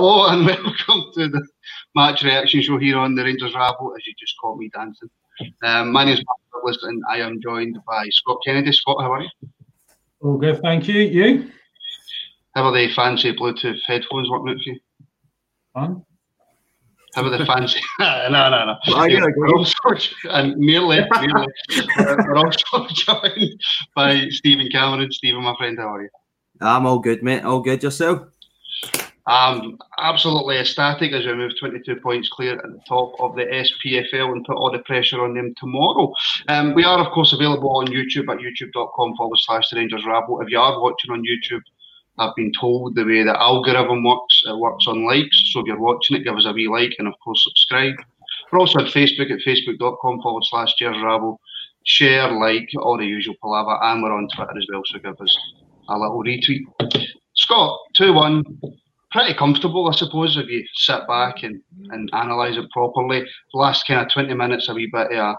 Hello and welcome to the match reaction show here on the Rangers Rabble, as you just caught me dancing. Um, my name is Mark Douglas and I am joined by Scott Kennedy. Scott, how are you? All good, thank you. You? How are the fancy Bluetooth headphones working out for you? Fun? How about the fancy? no, no, no. I gotta go. We're also, and nearly, nearly. uh, we're also joined by Stephen Cameron. Stephen, my friend, how are you? I'm all good, mate. All good yourself. Absolutely ecstatic as we move 22 points clear at the top of the SPFL and put all the pressure on them tomorrow. Um, we are, of course, available on YouTube at youtube.com forward slash the Rangers Rabble. If you are watching on YouTube, I've been told the way the algorithm works, it works on likes. So if you're watching it, give us a wee like and, of course, subscribe. We're also on Facebook at facebook.com forward slash Gers Rabble. Share, like, all the usual palaver, and we're on Twitter as well, so give us a little retweet. Scott, 2 1 pretty comfortable, I suppose, if you sit back and, and analyse it properly. The last kind of 20 minutes, a wee bit, uh,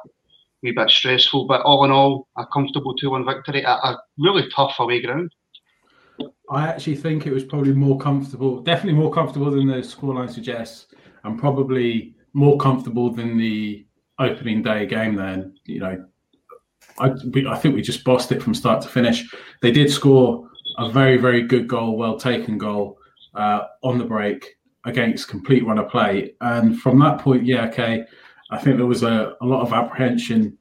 wee bit stressful, but all in all, a comfortable 2 1 victory at a really tough away ground. I actually think it was probably more comfortable, definitely more comfortable than the scoreline suggests, and probably more comfortable than the opening day game. Then, you know, I, I think we just bossed it from start to finish. They did score a very, very good goal, well taken goal uh, on the break against complete run of play. And from that point, yeah, okay, I think there was a, a lot of apprehension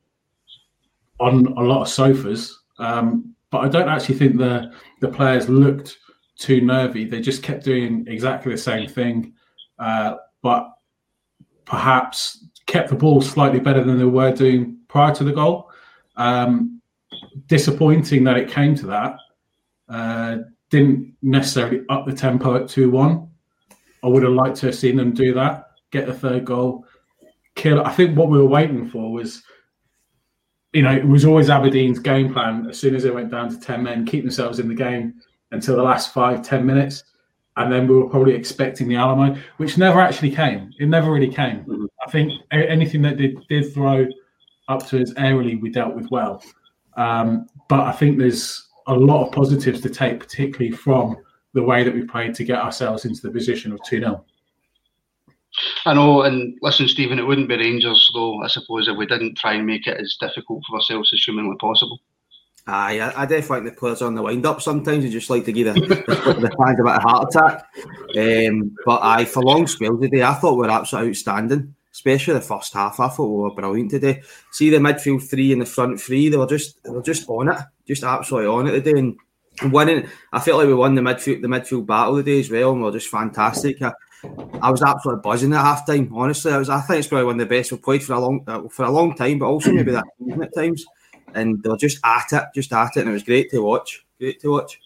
on a lot of sofas. Um, but I don't actually think the the players looked too nervy. They just kept doing exactly the same thing, uh, but perhaps kept the ball slightly better than they were doing prior to the goal. Um, disappointing that it came to that. Uh, didn't necessarily up the tempo at 2 1. I would have liked to have seen them do that, get the third goal, kill. I think what we were waiting for was, you know, it was always Aberdeen's game plan as soon as they went down to 10 men, keep themselves in the game until the last five, 10 minutes. And then we were probably expecting the Alamo, which never actually came. It never really came. Mm-hmm. I think anything that did, did throw up to us aerially, we dealt with well. Um, but I think there's a lot of positives to take, particularly from the way that we played to get ourselves into the position of 2 0. I know, and listen, Stephen, it wouldn't be Rangers, though, I suppose, if we didn't try and make it as difficult for ourselves as humanly possible. Aye, I, I definitely think the players on the wind up sometimes. You just like to give the, the, the fans a bit of a heart attack. Um, but I, for long spells today, I thought we were absolutely outstanding especially the first half. I thought we were brilliant today. See the midfield three and the front three; they were just they were just on it, just absolutely on it today. And winning, I felt like we won the midfield the midfield battle today as well, and we were just fantastic. I, I was absolutely buzzing at half time. Honestly, I was. I think it's probably one of the best we've played for a long uh, for a long time, but also maybe that at times. And they were just at it, just at it, and it was great to watch. Great to watch.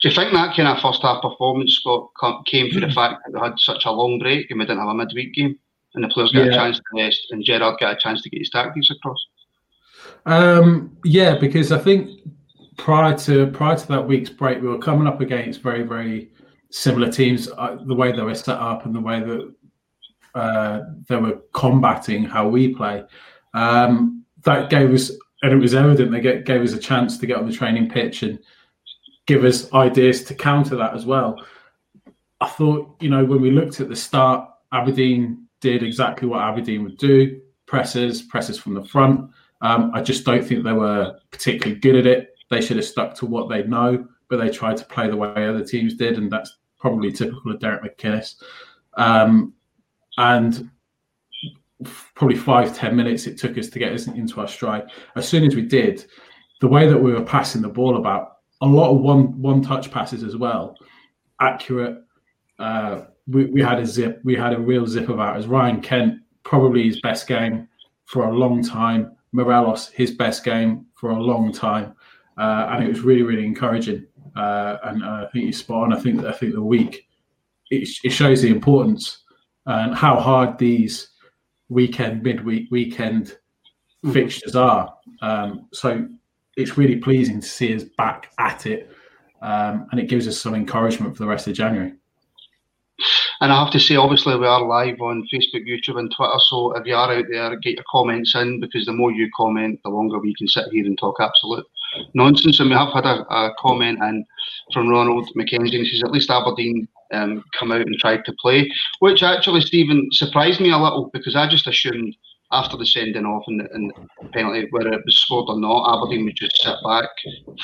Do you think that kind of first half performance Scott came from the fact that we had such a long break and we didn't have a midweek game? And the players get yeah. a chance to rest, and Gerrard get a chance to get his tactics across. Um, yeah, because I think prior to prior to that week's break, we were coming up against very very similar teams. Uh, the way they were set up and the way that uh, they were combating how we play, um, that gave us, and it was evident they get, gave us a chance to get on the training pitch and give us ideas to counter that as well. I thought, you know, when we looked at the start, Aberdeen did exactly what Aberdeen would do presses, presses from the front. Um, I just don't think they were particularly good at it. They should have stuck to what they know, but they tried to play the way other teams did, and that's probably typical of Derek McInnes. Um, and probably five ten minutes it took us to get us into our stride. As soon as we did, the way that we were passing the ball about, a lot of one one touch passes as well, accurate. Uh, we, we had a zip, we had a real zip about us. Ryan Kent, probably his best game for a long time. Morelos, his best game for a long time, uh, and it was really, really encouraging. Uh, and uh, I think he's spot on. I think I think the week it, it shows the importance and how hard these weekend, midweek, weekend mm. fixtures are. Um, so it's really pleasing to see us back at it, um, and it gives us some encouragement for the rest of January. And I have to say, obviously, we are live on Facebook, YouTube, and Twitter. So if you are out there, get your comments in because the more you comment, the longer we can sit here and talk absolute nonsense. And we have had a, a comment in from Ronald McKenzie, and he says at least Aberdeen um, come out and tried to play, which actually, Stephen, surprised me a little because I just assumed after the sending off and, and penalty, whether it was scored or not, Aberdeen would just sit back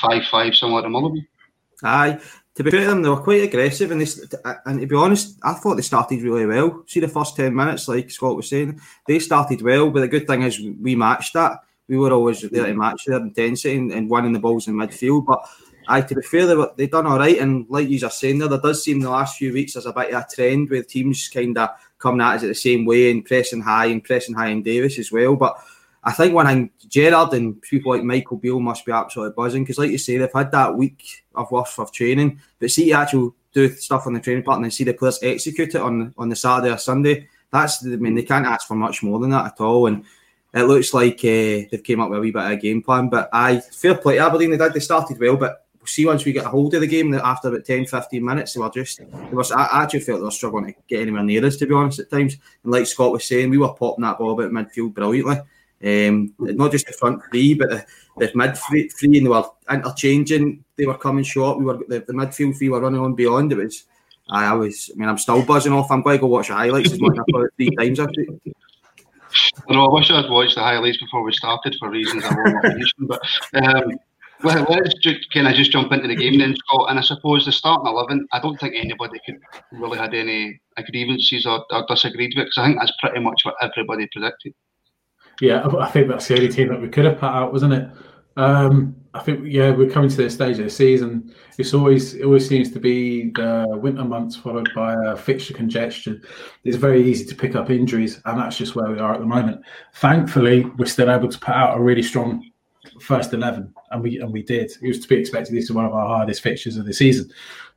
5 5 similar to Motherwell. Aye. To be fair to them, they were quite aggressive, and they, and to be honest, I thought they started really well. See the first ten minutes, like Scott was saying, they started well. But the good thing is, we matched that. We were always there to match their intensity and, and winning the balls in midfield. But I, to be fair, they were, they done all right. And like you are saying there, there does seem the last few weeks there's a bit of a trend with teams kind of coming at us the same way and pressing high and pressing high in Davis as well. But I think when I'm Gerrard and people like Michael Beale must be absolutely buzzing because, like you say, they've had that week of worth of training, but see actual do stuff on the training part and then see the players execute it on on the Saturday or Sunday. That's I mean they can't ask for much more than that at all. And it looks like uh, they've came up with a wee bit of a game plan. But I fair play to Aberdeen. They did. They started well, but see once we get a hold of the game after about 10, 15 minutes, they were just, they was, I actually felt they were struggling to get anywhere near us, to be honest, at times. And like Scott was saying, we were popping that ball about midfield brilliantly. Um, not just the front three, but the, the mid three, three, and they were interchanging. They were coming short. We were the, the midfield three were running on beyond. It was, I, I was, I mean, I'm still buzzing off. I'm going to go watch the highlights as much as I've three times after. I know. I wish I'd watched the highlights before we started for reasons I won't mention. But um, well, let's just, can I just jump into the game then, Scott? And I suppose the starting eleven, I don't think anybody could really had any grievances or, or disagreed with because I think that's pretty much what everybody predicted. Yeah, I think that's the only team that we could have put out, wasn't it? Um, I think yeah, we're coming to this stage of the season. It's always it always seems to be the winter months followed by a fixture congestion. It's very easy to pick up injuries, and that's just where we are at the moment. Thankfully, we're still able to put out a really strong first eleven, and we and we did. It was to be expected. This is one of our hardest fixtures of the season.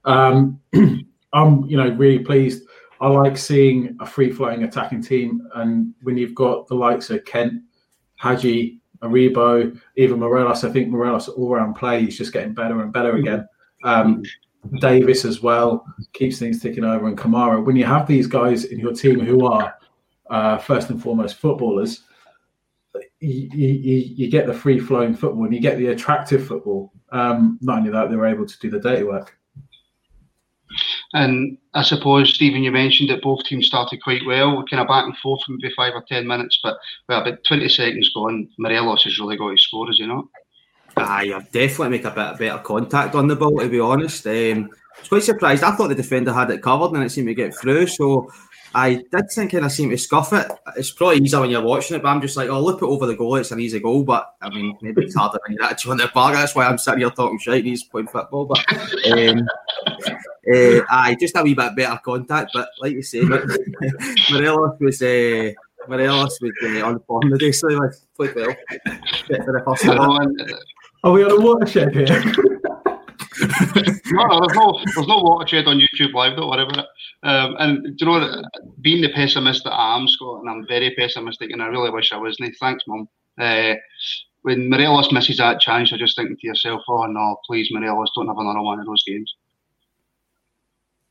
Um, I'm you know really pleased. I like seeing a free flowing attacking team, and when you've got the likes of Kent, Hagi, Aribo, even Morelos. I think Morelos all round play he's just getting better and better again. Um, Davis as well keeps things ticking over, and Kamara. When you have these guys in your team who are uh, first and foremost footballers, you, you, you, get the free flowing football and you get the attractive football. Um, not only that, they were able to do the dirty work. And I suppose, Stephen, you mentioned that both teams started quite well, kind of back and forth for maybe five or 10 minutes, but well, about 20 seconds gone, Morelos has really got his score, has he not? Aye, I've definitely make a bit better contact on the ball, to be honest. Um, I was quite surprised. I thought the defender had it covered and it seemed to get through. So I did think kind of seem to scuff it. It's probably easier when you're watching it, but I'm just like, oh, look it over the goal. It's an easy goal, but I mean, maybe it's harder when you're actually on the park. That's why I'm sitting here talking shit. He's playing football, but um, uh, aye, just a wee bit better contact. But like you say, Morelos was uh, Morelos was uh, on form today, so he played well. For the first Are we on a watershed here? no, there's no, there's no watershed on YouTube Live. Don't worry about it. Um, and do you know, being the pessimist that I am, Scott, and I'm very pessimistic, and I really wish I wasn't. Thanks, Mum. Uh, when Morelos misses that chance, you're just thinking to yourself, "Oh no, please, Morelos, don't have another one of those games."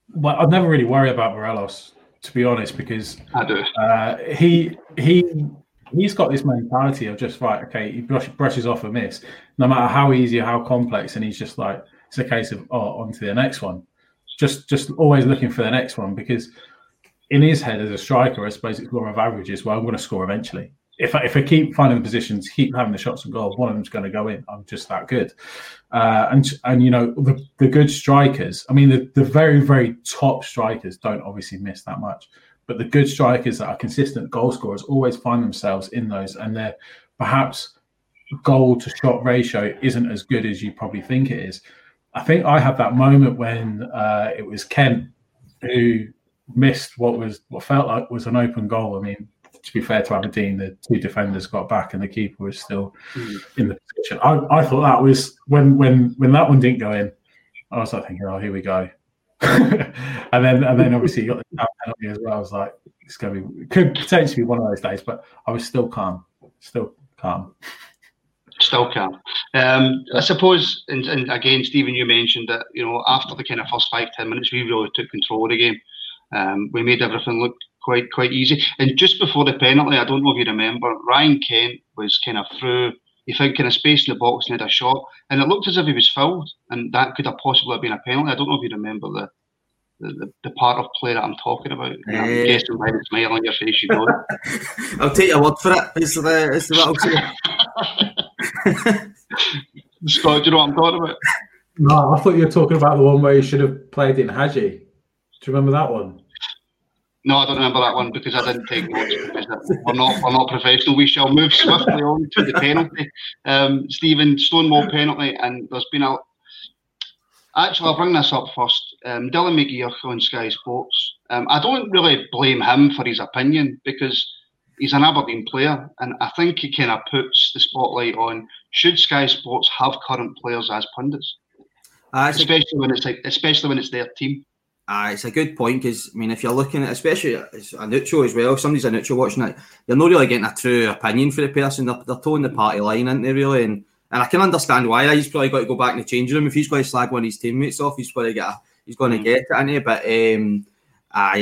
Well, I'd never really worry about Morelos, to be honest, because I do. Uh, he he he's got this mentality of just right, okay, he brush, brushes off a miss, no matter how easy or how complex, and he's just like it's a case of oh, on to the next one just just always looking for the next one because in his head as a striker, I suppose it's law of averages. Well, I'm going to score eventually. If I, if I keep finding the positions, keep having the shots and goal, one of them's going to go in. I'm just that good. Uh, and and you know the, the good strikers. I mean, the, the very very top strikers don't obviously miss that much, but the good strikers that are consistent goal scorers always find themselves in those, and they're perhaps goal to shot ratio isn't as good as you probably think it is. I think I had that moment when uh, it was Kent who missed what was what felt like was an open goal. I mean, to be fair to Aberdeen, the two defenders got back and the keeper was still mm. in the position. I, I thought that was when when when that one didn't go in. I was like thinking, oh, here we go. and then and then obviously you got the penalty as well. I was like, it's to be could potentially be one of those days, but I was still calm, still calm. Still calm. Um, I suppose, and, and again, Stephen, you mentioned that you know after the kind of first five ten minutes, we really took control of the game. Um, we made everything look quite quite easy. And just before the penalty, I don't know if you remember, Ryan Kent was kind of through. He found kind of space in the box and had a shot, and it looked as if he was fouled, and that could have possibly been a penalty. I don't know if you remember the the, the, part of play that I'm talking about. Uh, I'm eh. guessing by the smile on your face, you know. I'll take your word for it. Is the, is the what I'll say. Scott, do you know what I'm talking about? No, I thought you were talking about the one where you should have played in Hagi. Do you remember that one? No, I don't remember that one because I didn't take notes. we're not we're not professional. We shall move swiftly on to the penalty. Um, Stephen Stonewall penalty, and there's been a. Actually, I'll bring this up first. Um, Dylan McGeouch on Sky Sports. Um, I don't really blame him for his opinion because he's an Aberdeen player, and I think he kind of puts the spotlight on should Sky Sports have current players as pundits, especially when it's like, especially when it's their team. Uh, it's a good point because I mean, if you're looking at, especially as a neutral as well, if somebody's a neutral watching it, you're not really getting a true opinion for the person. They're, they're towing the party line, aren't they? Really, and and I can understand why. He's probably got to go back in the change room if he's going to slag one of his teammates off. He's going to get a, he's going to mm. get it, isn't he? But um, I,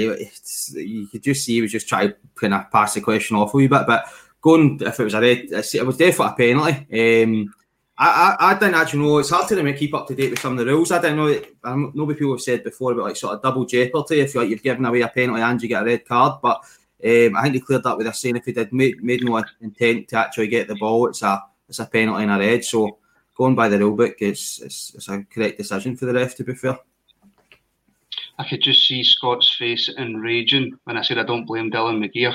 you could just see he was just trying to kind of pass the question off a wee bit. But going if it was a red, it was definitely a penalty. Um, I, I, I didn't actually know. It's hard to keep up to date with some of the rules. I didn't know. I know people have said before about like sort of double jeopardy if you're, you've given away a penalty and you get a red card. But um, I think they cleared that with a saying if he did made, made no intent to actually get the ball, it's a it's a penalty and a red. So going by the rule book, it's, it's, it's a correct decision for the ref. To be fair. I could just see Scott's face enraging when I said I don't blame Dylan McGeouch.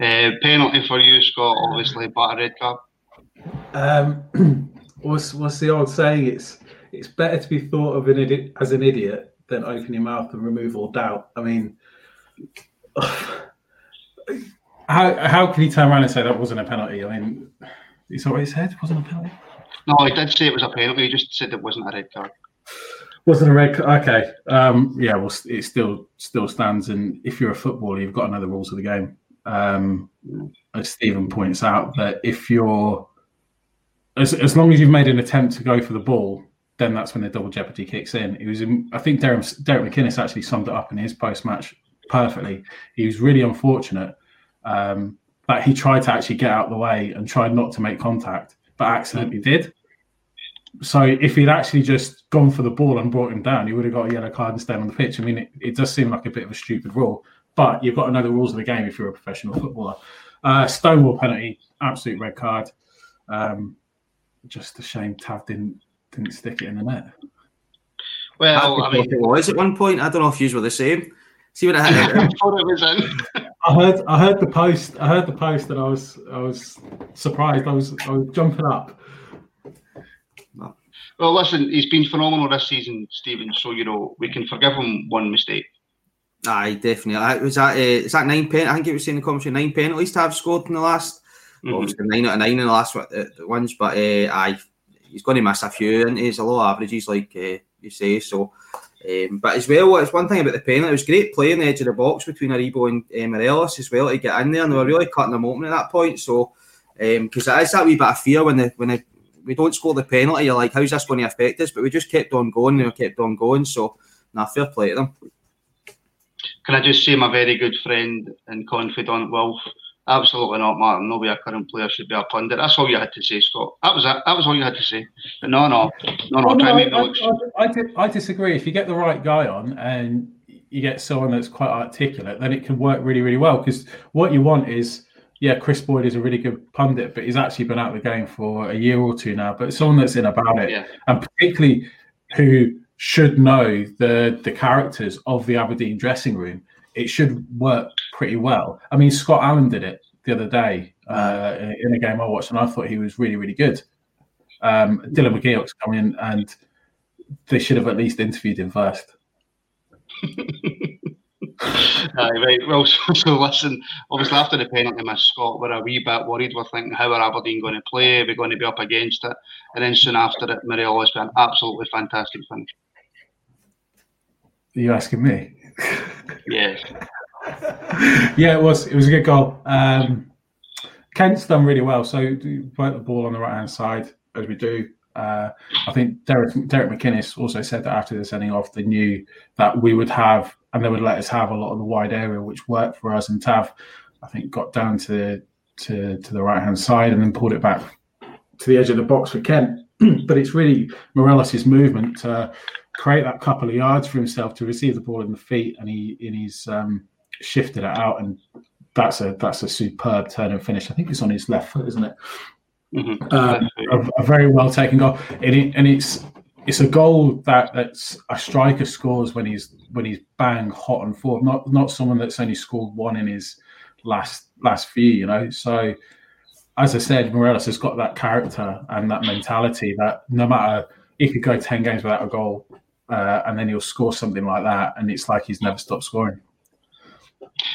Uh, penalty for you, Scott, obviously, but a red card. Um, what's what's the old saying? It's it's better to be thought of an idiot, as an idiot than open your mouth and remove all doubt. I mean, how how can he turn around and say that wasn't a penalty? I mean, is that what he said? It wasn't a penalty? No, he did say it was a penalty. He just said it wasn't a red card. Wasn't a red card. Okay. Um, yeah. Well, it still still stands. And if you're a footballer, you've got to know the rules of the game. Um, as Stephen points out, that if you're as, as long as you've made an attempt to go for the ball, then that's when the double jeopardy kicks in. It was, in, I think Derek, Derek McInnes actually summed it up in his post match perfectly. He was really unfortunate um, that he tried to actually get out of the way and tried not to make contact, but accidentally did. So if he'd actually just gone for the ball and brought him down, he would have got a yellow card and stayed on the pitch. I mean, it, it does seem like a bit of a stupid rule, but you've got to know the rules of the game if you're a professional footballer. Uh, Stonewall penalty, absolute red card. Um, just a shame Tav didn't didn't stick it in the net. Well, I, I mean, it was at one point. I don't know if you were the same. See what I had. I thought it was in. I heard I heard the post. I heard the post, and I was I was surprised. I was I was jumping up. Well, listen, he's been phenomenal this season, Stephen. So you know we can forgive him one mistake. Aye, definitely. Was that uh, is that nine pen? I think it was saying in the commentary nine penalties to have scored in the last Mm-hmm. Obviously, nine out of nine in the last uh, ones, but uh, aye, he's going to miss a few, and he's a low averages, like uh, you say. So, um, but as well, it's one thing about the penalty. It was great playing the edge of the box between Aribo and uh, Morelos as well to get in there, and they were really cutting them open at that point. So, because um, it is that wee bit of fear when the when the, we don't score the penalty, you're like, how's this going to affect us? But we just kept on going, and we kept on going. So, nah, fair play to them. Can I just say, my very good friend and confidant Wolf Absolutely not, Martin. No way a current player should be a pundit. That's all you had to say, Scott. That was it. That was all you had to say. But no, no, no, no. Oh, no I, I, I, I, disagree. If you get the right guy on and you get someone that's quite articulate, then it can work really, really well. Because what you want is yeah, Kris Boyd is a really good pundit, but he's actually been out of the game for a year or two now. But someone that's in about it, Yeah. and particularly who should know the the characters of the Aberdeen dressing room, it should work pretty well. I mean, Scott Allen did it the other day uh, in a game I watched, and I thought he was really, really good. Um, Dylan McGeouch's come in, and they should have at least interviewed him first. Aye, right. Well, so, so listen, obviously after the penalty miss, Scott, we're a wee bit worried. We're thinking, how are Aberdeen going to play? Are we going to be up against it? And then soon after it, Morelos an absolutely fantastic finish. Are you asking me? Yes. yeah, it was. It was a good goal. Um, Kent's done really well. So work the ball on the right hand side as we do. Uh, I think Derek Derek McInnes also said that after the sending off, they knew that we would have and they would let us have a lot of the wide area, which worked for us. And Tav, I think, got down to to, to the right hand side and then pulled it back to the edge of the box for Kent. but it's really Morelos' movement create that couple of yards for himself to receive the ball in the feet, and he and he's um, shifted it out, and that's a that's a superb turn and finish. I think it's on his left foot, isn't it? Mhm. Um, a, a very well taken goal, and, it, and it's it's a goal that that's a striker scores when he's when he's bang hot and forward, not not someone that's only scored one in his last last few, you know. So as I said, Morelos has got that character and that mentality that no matter he could go ten games without a goal, uh, and then he'll score something like that, and it's like he's never stopped scoring.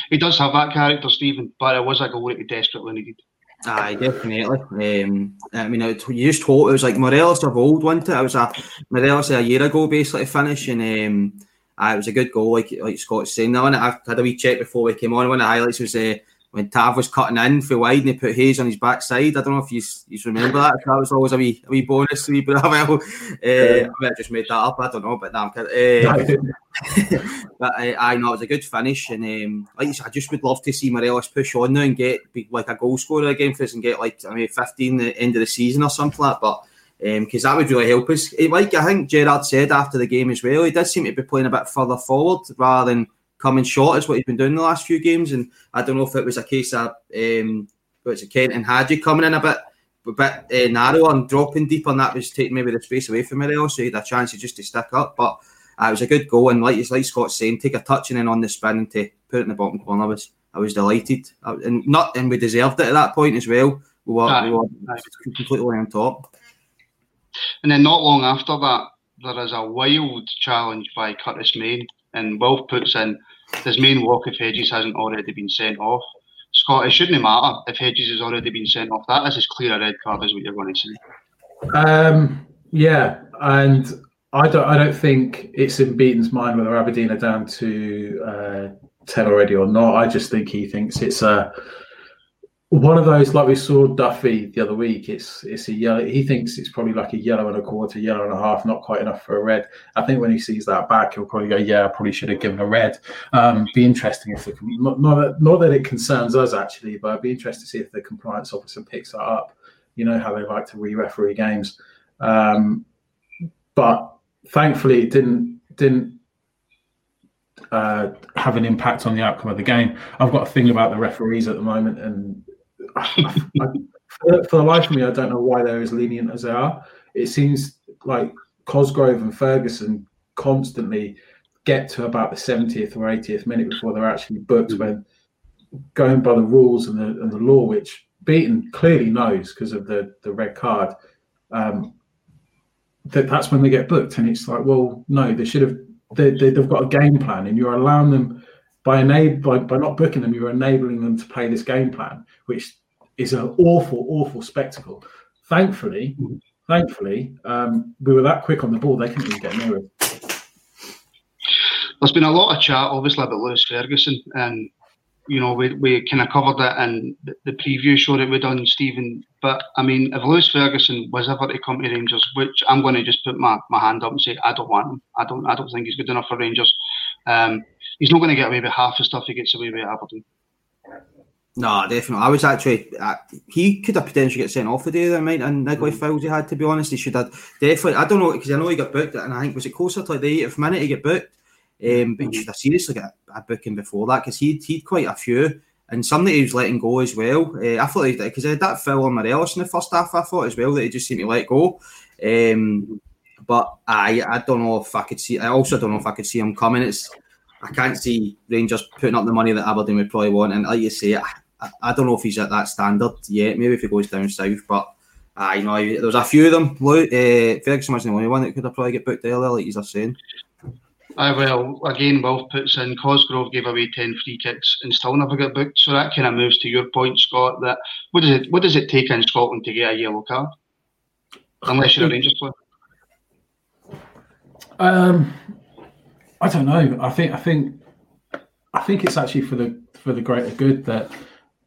He does have that character, Stephen, but it was a goal that he desperately needed. Aye, definitely. Um, I mean, it, you just hope it was like Morelos of old, wasn't it? It was a Morelos a year ago, basically, finish, and um, aye, it was a good goal, like like Scott's saying. Now, I had a wee check before we came on. One of the highlights was uh, when Tav was cutting in for wide and he put Hayes on his backside. I don't know if you you remember that. That was always a wee, a wee bonus. A wee, but well, uh, I might have just made that up. I don't know, but nah, I'm kidding. Uh, but uh, I know it was a good finish, and um, like you said, I just would love to see Morelos push on now and get be like a goal scorer again for us and get like I mean 15 at the end of the season or something like that. But because that would really help us. Eh, Like I think Gerrard said after the game as well, he did seem to be playing a bit further forward rather than coming short, is what he's been doing the last few games. And I don't know if it was a case of um, what's it, Kent and Hagi coming in a bit. A bit uh, narrow and dropping deep, and that was taking maybe the space away from Morelos, so he had a chance to just to stick up. But uh, it was a good goal, and like like Scott's saying, take a touch and then on the spin and to put it in the bottom corner. I was I was delighted, I, and not and we deserved it at that point as well. We were, Aye. we were Aye. completely on top. And then not long after that, there is a wild challenge by Curtis Main, and Wolf puts in, does Main walk if Hedges hasn't already been sent off? Scott, it shouldn't matter if Hedges has already been sent off. That is as clear a red card as what you're going to see. Um, yeah, and I don't. I don't think it's in Beaton's mind whether Aberdeen are down to uh, ten already or not. I just think he thinks it's a one of those like we saw Duffy the other week. It's it's a yellow. He thinks it's probably like a yellow and a quarter, yellow and a half, not quite enough for a red. I think when he sees that back, he'll probably go, "Yeah, I probably should have given a red." Um, be interesting if the not not that, not that it concerns us actually, but it'd be interesting to see if the compliance officer picks that up. You know how they like to re-referee games. Um, but thankfully, it didn't didn't uh, have an impact on the outcome of the game. I've got a thing about the referees at the moment, and I, I, for, the life of me, I don't know why they're as lenient as they are. It seems like Cosgrove and Ferguson constantly get to about the 70th or 80th minute before they're actually booked. When going by the rules and the and the law, which Beaton clearly knows because of the the red card. Um, that that's when they get booked, and it's like, well, no, they should have. They, they, they've got a game plan, and you're allowing them by enable by, by not booking them, you're enabling them to play this game plan, which is an awful, awful spectacle. Thankfully, thankfully, um, we were that quick on the ball; they couldn't even get near it. There's been a lot of chat, obviously, about Lewis Ferguson, and you know we, we kind of covered it in the, the preview show that we done, Stephen. But I mean, if Lewis Ferguson was ever to come to Rangers, which I'm going to just put my, my hand up and say I don't want him. I don't I don't think he's good enough for Rangers. Um, he's not going to get away with half the stuff he gets away with at Aberdeen. No, definitely. I was actually uh, he could have potentially get sent off the day that night and niggly fouls he had. To be honest, he should have definitely. I don't know because I know he got booked, and I think was it closer to like the 80th minute he get booked. Um, but he should have seriously got a booking before that because he'd he'd quite a few and somebody he was letting go as well. Uh, I thought because that foul on Morelos in the first half. I thought as well that he just seemed to let go. Um, but I I don't know if I could see. I also don't know if I could see him coming. It's I can't see Rangers putting up the money that Aberdeen would probably want. And like you say, I, I don't know if he's at that standard yet. Maybe if he goes down south, but. I know there's a few of them. Uh, Ferguson was the only one that could have probably get booked earlier, like you're saying. I well, again, Wolf puts in Cosgrove gave away ten free kicks and still never got booked. So that kind of moves to your point, Scott. That what does it what does it take in Scotland to get a yellow card? Unless you're a Rangers player. Um, I don't know. I think I think I think it's actually for the for the greater good that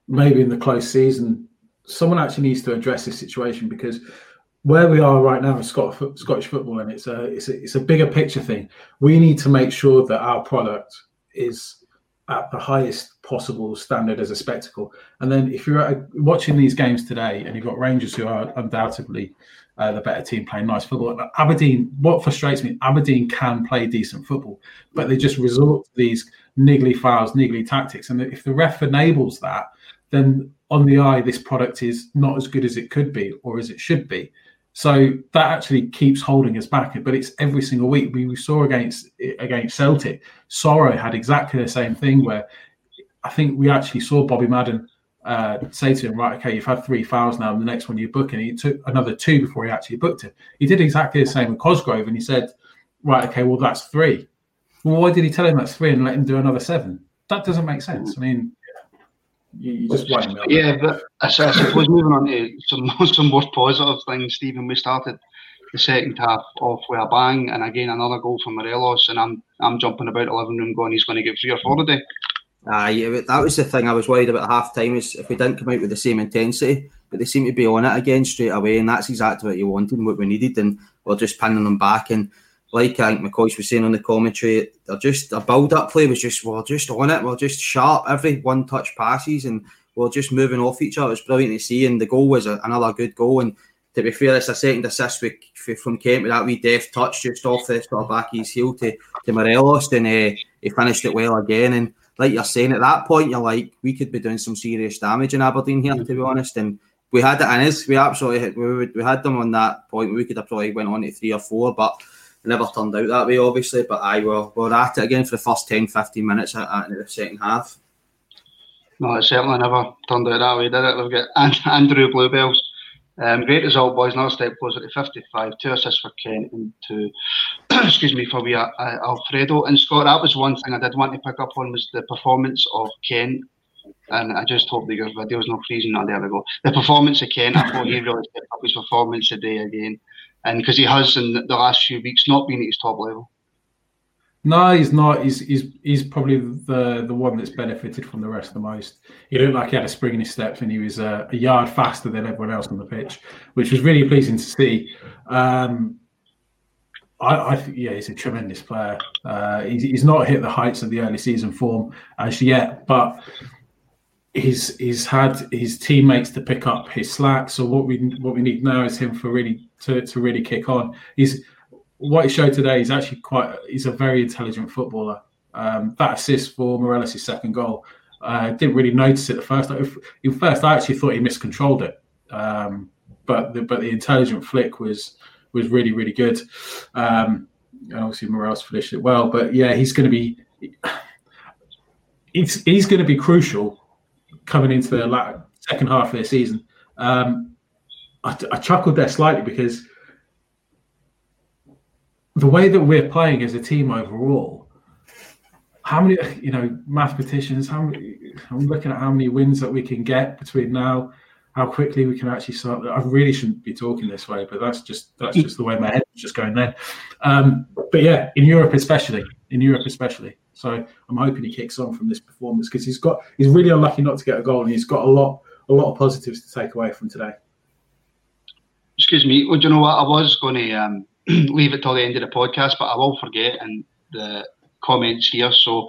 maybe in the close season someone actually needs to address this situation because where we are right now in Scottish, football, and it's a, it's a it's a bigger picture thing. We need to make sure that our product is at the highest possible standard as a spectacle. And then if you're watching these games today, and you've got Rangers who are undoubtedly uh, the better team playing nice football. Aberdeen, what frustrates me, Aberdeen can play decent football, but they just resort to these niggly fouls, niggly tactics. And if the ref enables that, then on the eye, this product is not as good as it could be or as it should be. So that actually keeps holding us back. But it's every single week. We, we saw against against Celtic, Soro had exactly the same thing where I think we actually saw Bobby Madden uh, say to him, right, okay, you've had three fouls now, and the next one you book, and he took another two before he actually booked it. He did exactly the same with Cosgrove, and he said, right, okay, well that's three. Well, why did he tell him that's three and let him do another seven? That doesn't make sense. I mean, you, you just wind me up. Yeah, but I, I suppose moving on to some some more positive things, Stephen. We started the second half off with a bang, and again another goal from Morelos, and I'm I'm jumping about the living room going, he's going to get three or four today. Uh, yeah, that was the thing I was worried about at half time is if we didn't come out with the same intensity, but they seem to be on it again straight away, and that's exactly what you wanted and what we needed, and we're just pinning them back. And like I think McCoy was saying on the commentary, they're just a build up play was just we're just on it, we're just sharp every one touch passes, and we're just moving off each other. It's brilliant to see, and the goal was a, another good goal. And to be fair, it's a second assist with, from Kent with that wee deft touch just off the sort of back of his heel to, to Morelos, and uh, he finished it well again. And like you're saying, at that point, you're like, we could be doing some serious damage in Aberdeen here, to be honest. And we had it in us. We absolutely we, we had them on that point. We could have probably went on to three or four, but never turned out that way, obviously. But I will we're at it again for the first 10, 15 minutes at, the second half. No, it certainly never turned out that way, did it? We've got Andrew Bluebells. Um, great result, boys. Another step closer to 55. Two assists for Kent and two, excuse me, for we uh, Alfredo. And Scott, that was one thing I did want to pick up on was the performance of Kent. And I just hope the video's not freezing. No, there we go. The performance of Kent, I thought he really stepped up his performance today again. And because he has in the last few weeks not been at his top level. No, he's not. He's he's he's probably the the one that's benefited from the rest the most. He looked like he had a spring in his steps, and he was uh, a yard faster than everyone else on the pitch, which was really pleasing to see. Um, I, I think, yeah, he's a tremendous player. Uh, he's, he's not hit the heights of the early season form as yet, but he's he's had his teammates to pick up his slack. So what we what we need now is him for really to, to really kick on. He's what he showed today is actually quite. He's a very intelligent footballer. Um, that assist for Morelos' second goal, I uh, didn't really notice it at first. In first, I actually thought he miscontrolled it, um, but the, but the intelligent flick was was really really good. Um, and obviously, Morelos finished it well, but yeah, he's going to be. He's, he's going to be crucial coming into the second half of the season. Um, I, I chuckled there slightly because the way that we're playing as a team overall, how many, you know, mathematicians, how many, I'm looking at how many wins that we can get between now, how quickly we can actually start. I really shouldn't be talking this way, but that's just that's just the way my head was just going then. Um, but yeah, in Europe especially, in Europe especially. So I'm hoping he kicks on from this performance because he's got he's really unlucky not to get a goal, and he's got a lot a lot of positives to take away from today. Excuse me. Well, do you know what? I was going to um, leave it till the end of the podcast, but I will forget and the comments here. So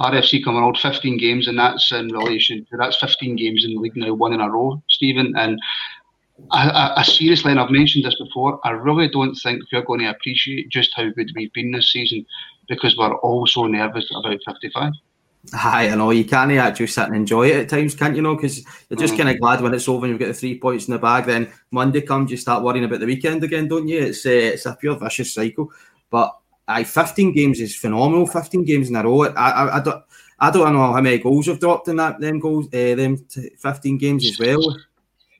RFC coming out 15 games, and that's in relation to that's 15 games in the league now, one in a row, Stephen. And I, I, I, seriously, and I've mentioned this before, I really don't think we're going to appreciate just how good we've been this season because we're all so nervous about 55. Aye, I know you can't actually sit and enjoy it at times, can't you? Know because you're just mm. kind of glad when it's over and you've got the three points in the bag. Then Monday comes, you start worrying about the weekend again, don't you? It's uh, it's a pure vicious cycle. But I 15 games is phenomenal. 15 games in a row. I, I, I don't I don't know how many goals have dropped in that them goals, uh, them 15 games as well.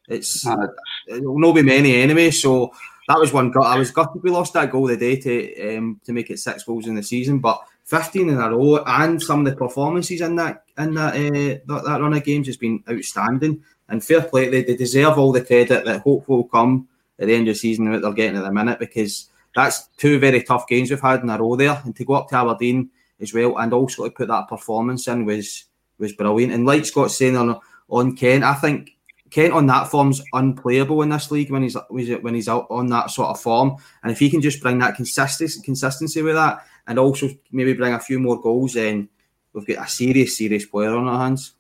It's uh, it will not be many anyway. So that was one gut. I was gutted we lost that goal the day to um, to make it six goals in the season, but 15 in a row, and some of the performances in that in that uh, that, that, run of games has been outstanding. And fair play, they, they deserve all the credit that hopefully will come at the end of the season that they're getting at the minute because that's two very tough games we've had in a row there, and to go up to Aberdeen as well, and also to put that performance in was was brilliant. And like Scott saying on on Kent, I think Kent on that form's unplayable in this league when he's when he's out on that sort of form. And if he can just bring that consistency consistency with that, and also maybe bring a few more goals, then we've got a serious, serious player on our hands.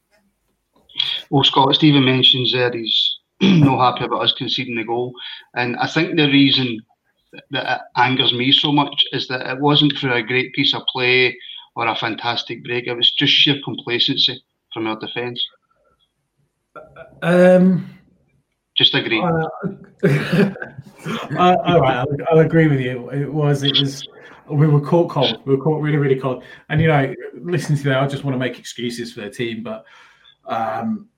Well, Scott, Stephen mentions there he's not happy about us conceding the goal, and I think the reason that it angers me so much is that it wasn't for a great piece of play or a fantastic break. It was just sheer complacency from our defence. Um, just agree. Uh, all right, I'll, I'll, agree with you. It was. It was. We were caught cold. We were caught really, really cold. And you know, listening to that, I just want to make excuses for the team, but um,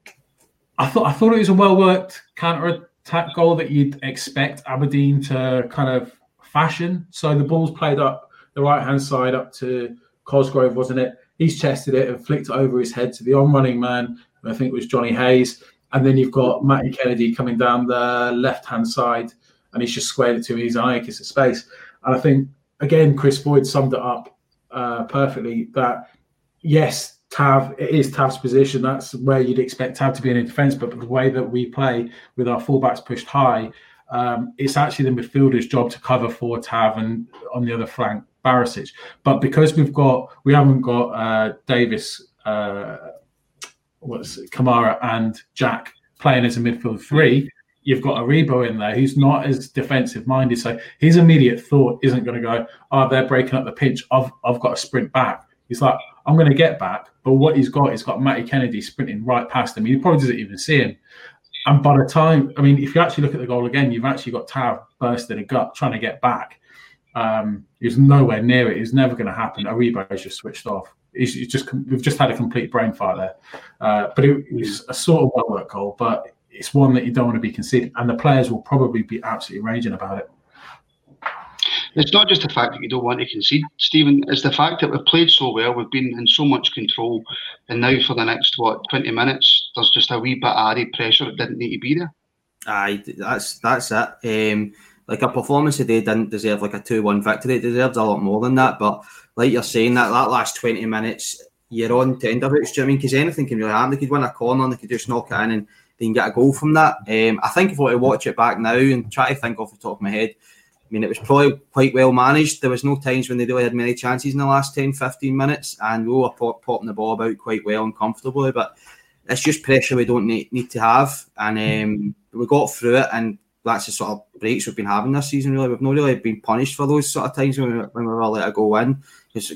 I thought I thought it was a well worked counter attack goal that you'd expect Aberdeen to kind of fashion. So the ball's played up the right hand side up to Cosgrove, wasn't it? He's chested it and flicked it over his head to the on running man I think it was Johnny Hayes. And then you've got Matty Kennedy coming down the left hand side, and he's just squared it to his eye. Iakis of space. And I think again, Kris Boyd summed it up uh, perfectly. That yes, Tav it is Tav's position. That's where you'd expect Tav to be in a defence, but the way that we play with our fullbacks pushed high, um, it's actually the midfielder's job to cover for Tav and on the other flank Barisic. But because we've got we haven't got uh, Davis. Uh, what's it, Kamara and Jack playing as a midfield three, you've got Aribo in there who's not as defensive minded. So his immediate thought isn't going to go, oh, they're breaking up the pitch. I've, I've got to sprint back. He's like, I'm going to get back. But what he's got, he's got Matty Kennedy sprinting right past him. He probably doesn't even see him. And by the time, I mean, if you actually look at the goal again, you've actually got Tav bursting a gut trying to get back. Um, he's nowhere near it. It's never going to happen. Aribo's just switched off. He's, just we've just had a complete brain fart there. Uh, but it, was a sort of well worked goal, but it's one that you don't want to be conceding, and the players will probably be absolutely raging about it. It's not just the fact that you don't want to concede, Stephen. It's the fact that we've played so well, we've been in so much control, and now for the next what twenty minutes, there's just a wee bit of added pressure that didn't need to be there. Aye, that's that's it. Um, like a performance today didn't deserve like a two-one victory. It deserves a lot more than that. But like you're saying, that that last twenty minutes, you're on tender hooks. Do you know I mean? Because anything can really happen. They could win a corner, and they could just knock it in, and they get a goal from that. Um, I think if I were to watch it back now and try to think off the top of my head, I mean, it was probably quite well managed. There was no times when they really had many chances in the last 10, 15 minutes, and we were pop, popping the ball about quite well and comfortably. But it's just pressure we don't need, need to have, and um, we got through it. And that's the sort of breaks we've been having this season. Really, we've not really been punished for those sort of times when we, when we were let it go in.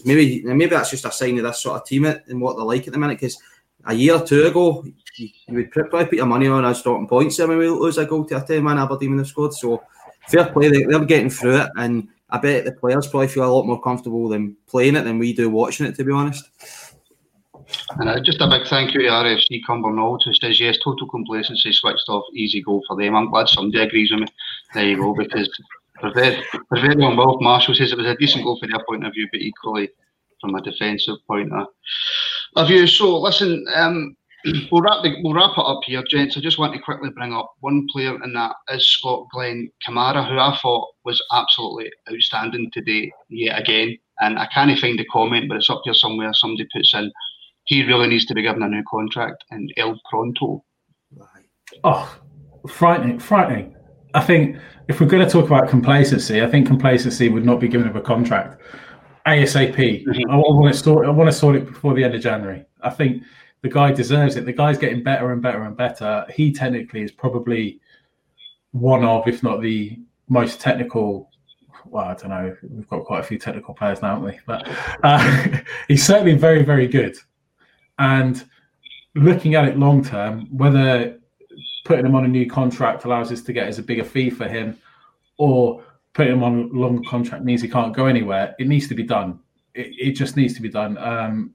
Maybe maybe that's just a sign of this sort of team and what they're like at the minute. Because a year or two ago, you, would probably put your money on us dropping points I mean, we lose a goal to a ten man Aberdeen in the squad. So fair play, they, they're getting through it, and I bet the players probably feel a lot more comfortable than playing it than we do watching it. To be honest. And uh, just a big thank you to RFC Cumbernauld who says yes, total complacency switched off, easy goal for them. I'm glad somebody agrees with me. There you go, because very involved. Marshall says it was a decent goal from their point of view, but equally from a defensive point of, of you. So listen, um, we'll wrap the, we'll wrap it up here, gents. I just want to quickly bring up one player, and that is Scott Glen Kamara, who I thought was absolutely outstanding today, yet again. And I can't find the comment, but it's up here somewhere. Somebody puts in he really needs to be given a new contract and El Pronto. Oh, frightening, frightening. I think if we're going to talk about complacency, I think complacency would not be given him a contract ASAP. Mm-hmm. I, want to sort. I want to sort it before the end of January. I think the guy deserves it. The guy's getting better and better and better. He technically is probably one of, if not the most technical. Well, I don't know. We've got quite a few technical players now, haven't we? But uh, he's certainly very, very good. And looking at it long term, whether putting him on a new contract allows us to get as a bigger fee for him, or putting him on a longer contract means he can't go anywhere. It needs to be done. It, it just needs to be done. Um,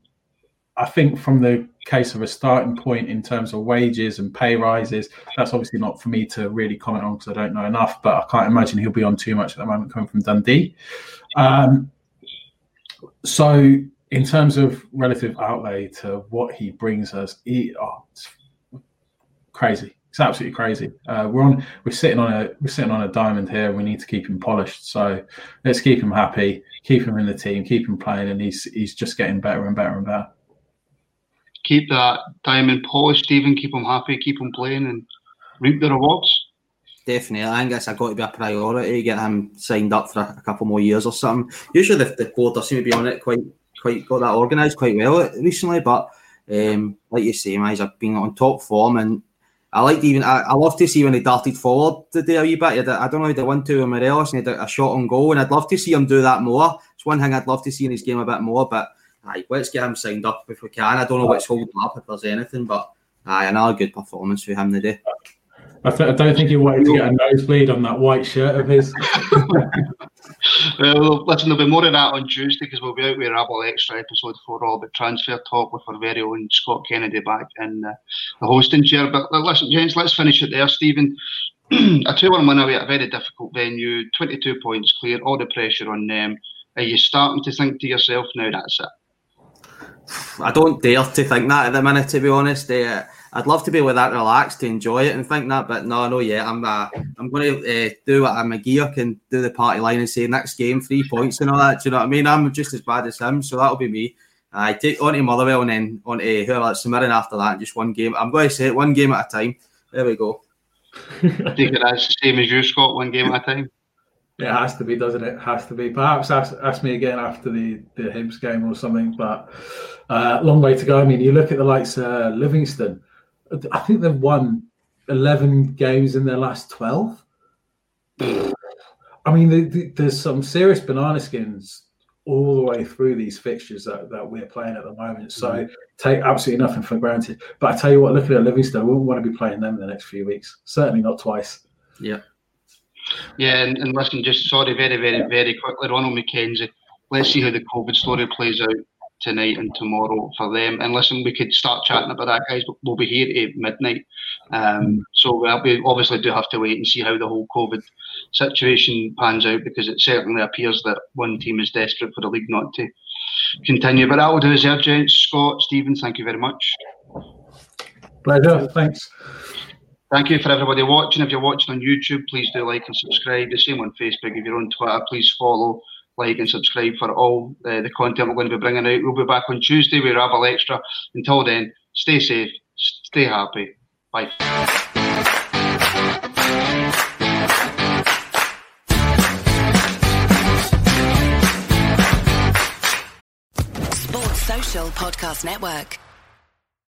I think from the case of a starting point in terms of wages and pay rises, that's obviously not for me to really comment on because I don't know enough. But I can't imagine he'll be on too much at the moment coming from Dundee. Um, so in terms of relative outlay to what he brings us, he, oh, it's crazy. It's absolutely crazy. Uh, we're on. We're sitting on a. We're sitting on a diamond here. We need to keep him polished. So let's keep him happy. Keep him in the team. Keep him playing, and he's he's just getting better and better and better. Keep that diamond polished, Stephen. Keep him happy. Keep him playing, and reap the rewards. Definitely, I think that's got to be a priority. Get him signed up for a, couple more years or something. Usually, the, the board does seem to be on it quite quite got that organised quite well recently. But um, like you say, guys have been on top form, and I like even I, I love to see when he darted forward today a wee bit. I don't know if they went to Morelos and he had a shot on goal, and I'd love to see him do that more. It's one thing I'd love to see in his game a bit more, but aye, let's get him signed up if we can. I don't know what's holding up if there's anything, but aye, another good performance for him today. I, th- I don't think he wanted to get a nosebleed on that white shirt of his. well, listen, there'll be more of that on Tuesday because we'll be out with a Rabble Extra episode for all the transfer talk with our very own Scott Kennedy back in uh, the hosting chair. But listen, gents, let's finish it there. Stephen, a 2 1 win away at a very difficult venue, 22 points clear, all the pressure on them. Are you starting to think to yourself now that's it? I don't dare to think that at the minute, to be honest. Uh, I'd love to be with that relaxed to enjoy it and think that, but no, no, yeah, I'm uh, I'm going to uh, do what I'm a gear can do the party line and say next game three points and all that. Do you know what I mean? I'm just as bad as him, so that'll be me. I take on to Motherwell and then on to whoever that's St after that. Just one game. I'm going to say it one game at a time. There we go. I think it is the same as you, Scott. One game at a time. It has to be, doesn't it? it has to be. Perhaps ask, ask me again after the the Hibs game or something. But uh, long way to go. I mean, you look at the likes of uh, Livingston. I think they've won eleven games in their last twelve. I mean, the, the, there's some serious banana skins all the way through these fixtures that, that we're playing at the moment. So mm-hmm. take absolutely nothing for granted. But I tell you what, looking at Livingston, we wouldn't want to be playing them in the next few weeks. Certainly not twice. Yeah. Yeah, and, and listen, just sorry, very, very, very quickly, Ronald McKenzie. Let's see how the COVID story plays out tonight and tomorrow for them. And listen, we could start chatting about that, guys. But we'll be here at midnight, um, so we'll be, obviously do have to wait and see how the whole COVID situation pans out because it certainly appears that one team is desperate for the league not to continue. But that will do us there, gents. Scott, Stephen, thank you very much. Pleasure. Thanks. Thank you for everybody watching. If you're watching on YouTube, please do like and subscribe. The same on Facebook. If you're on Twitter, please follow, like, and subscribe for all uh, the content we're going to be bringing out. We'll be back on Tuesday with Rabble Extra. Until then, stay safe, stay happy. Bye. Sports Social Podcast Network.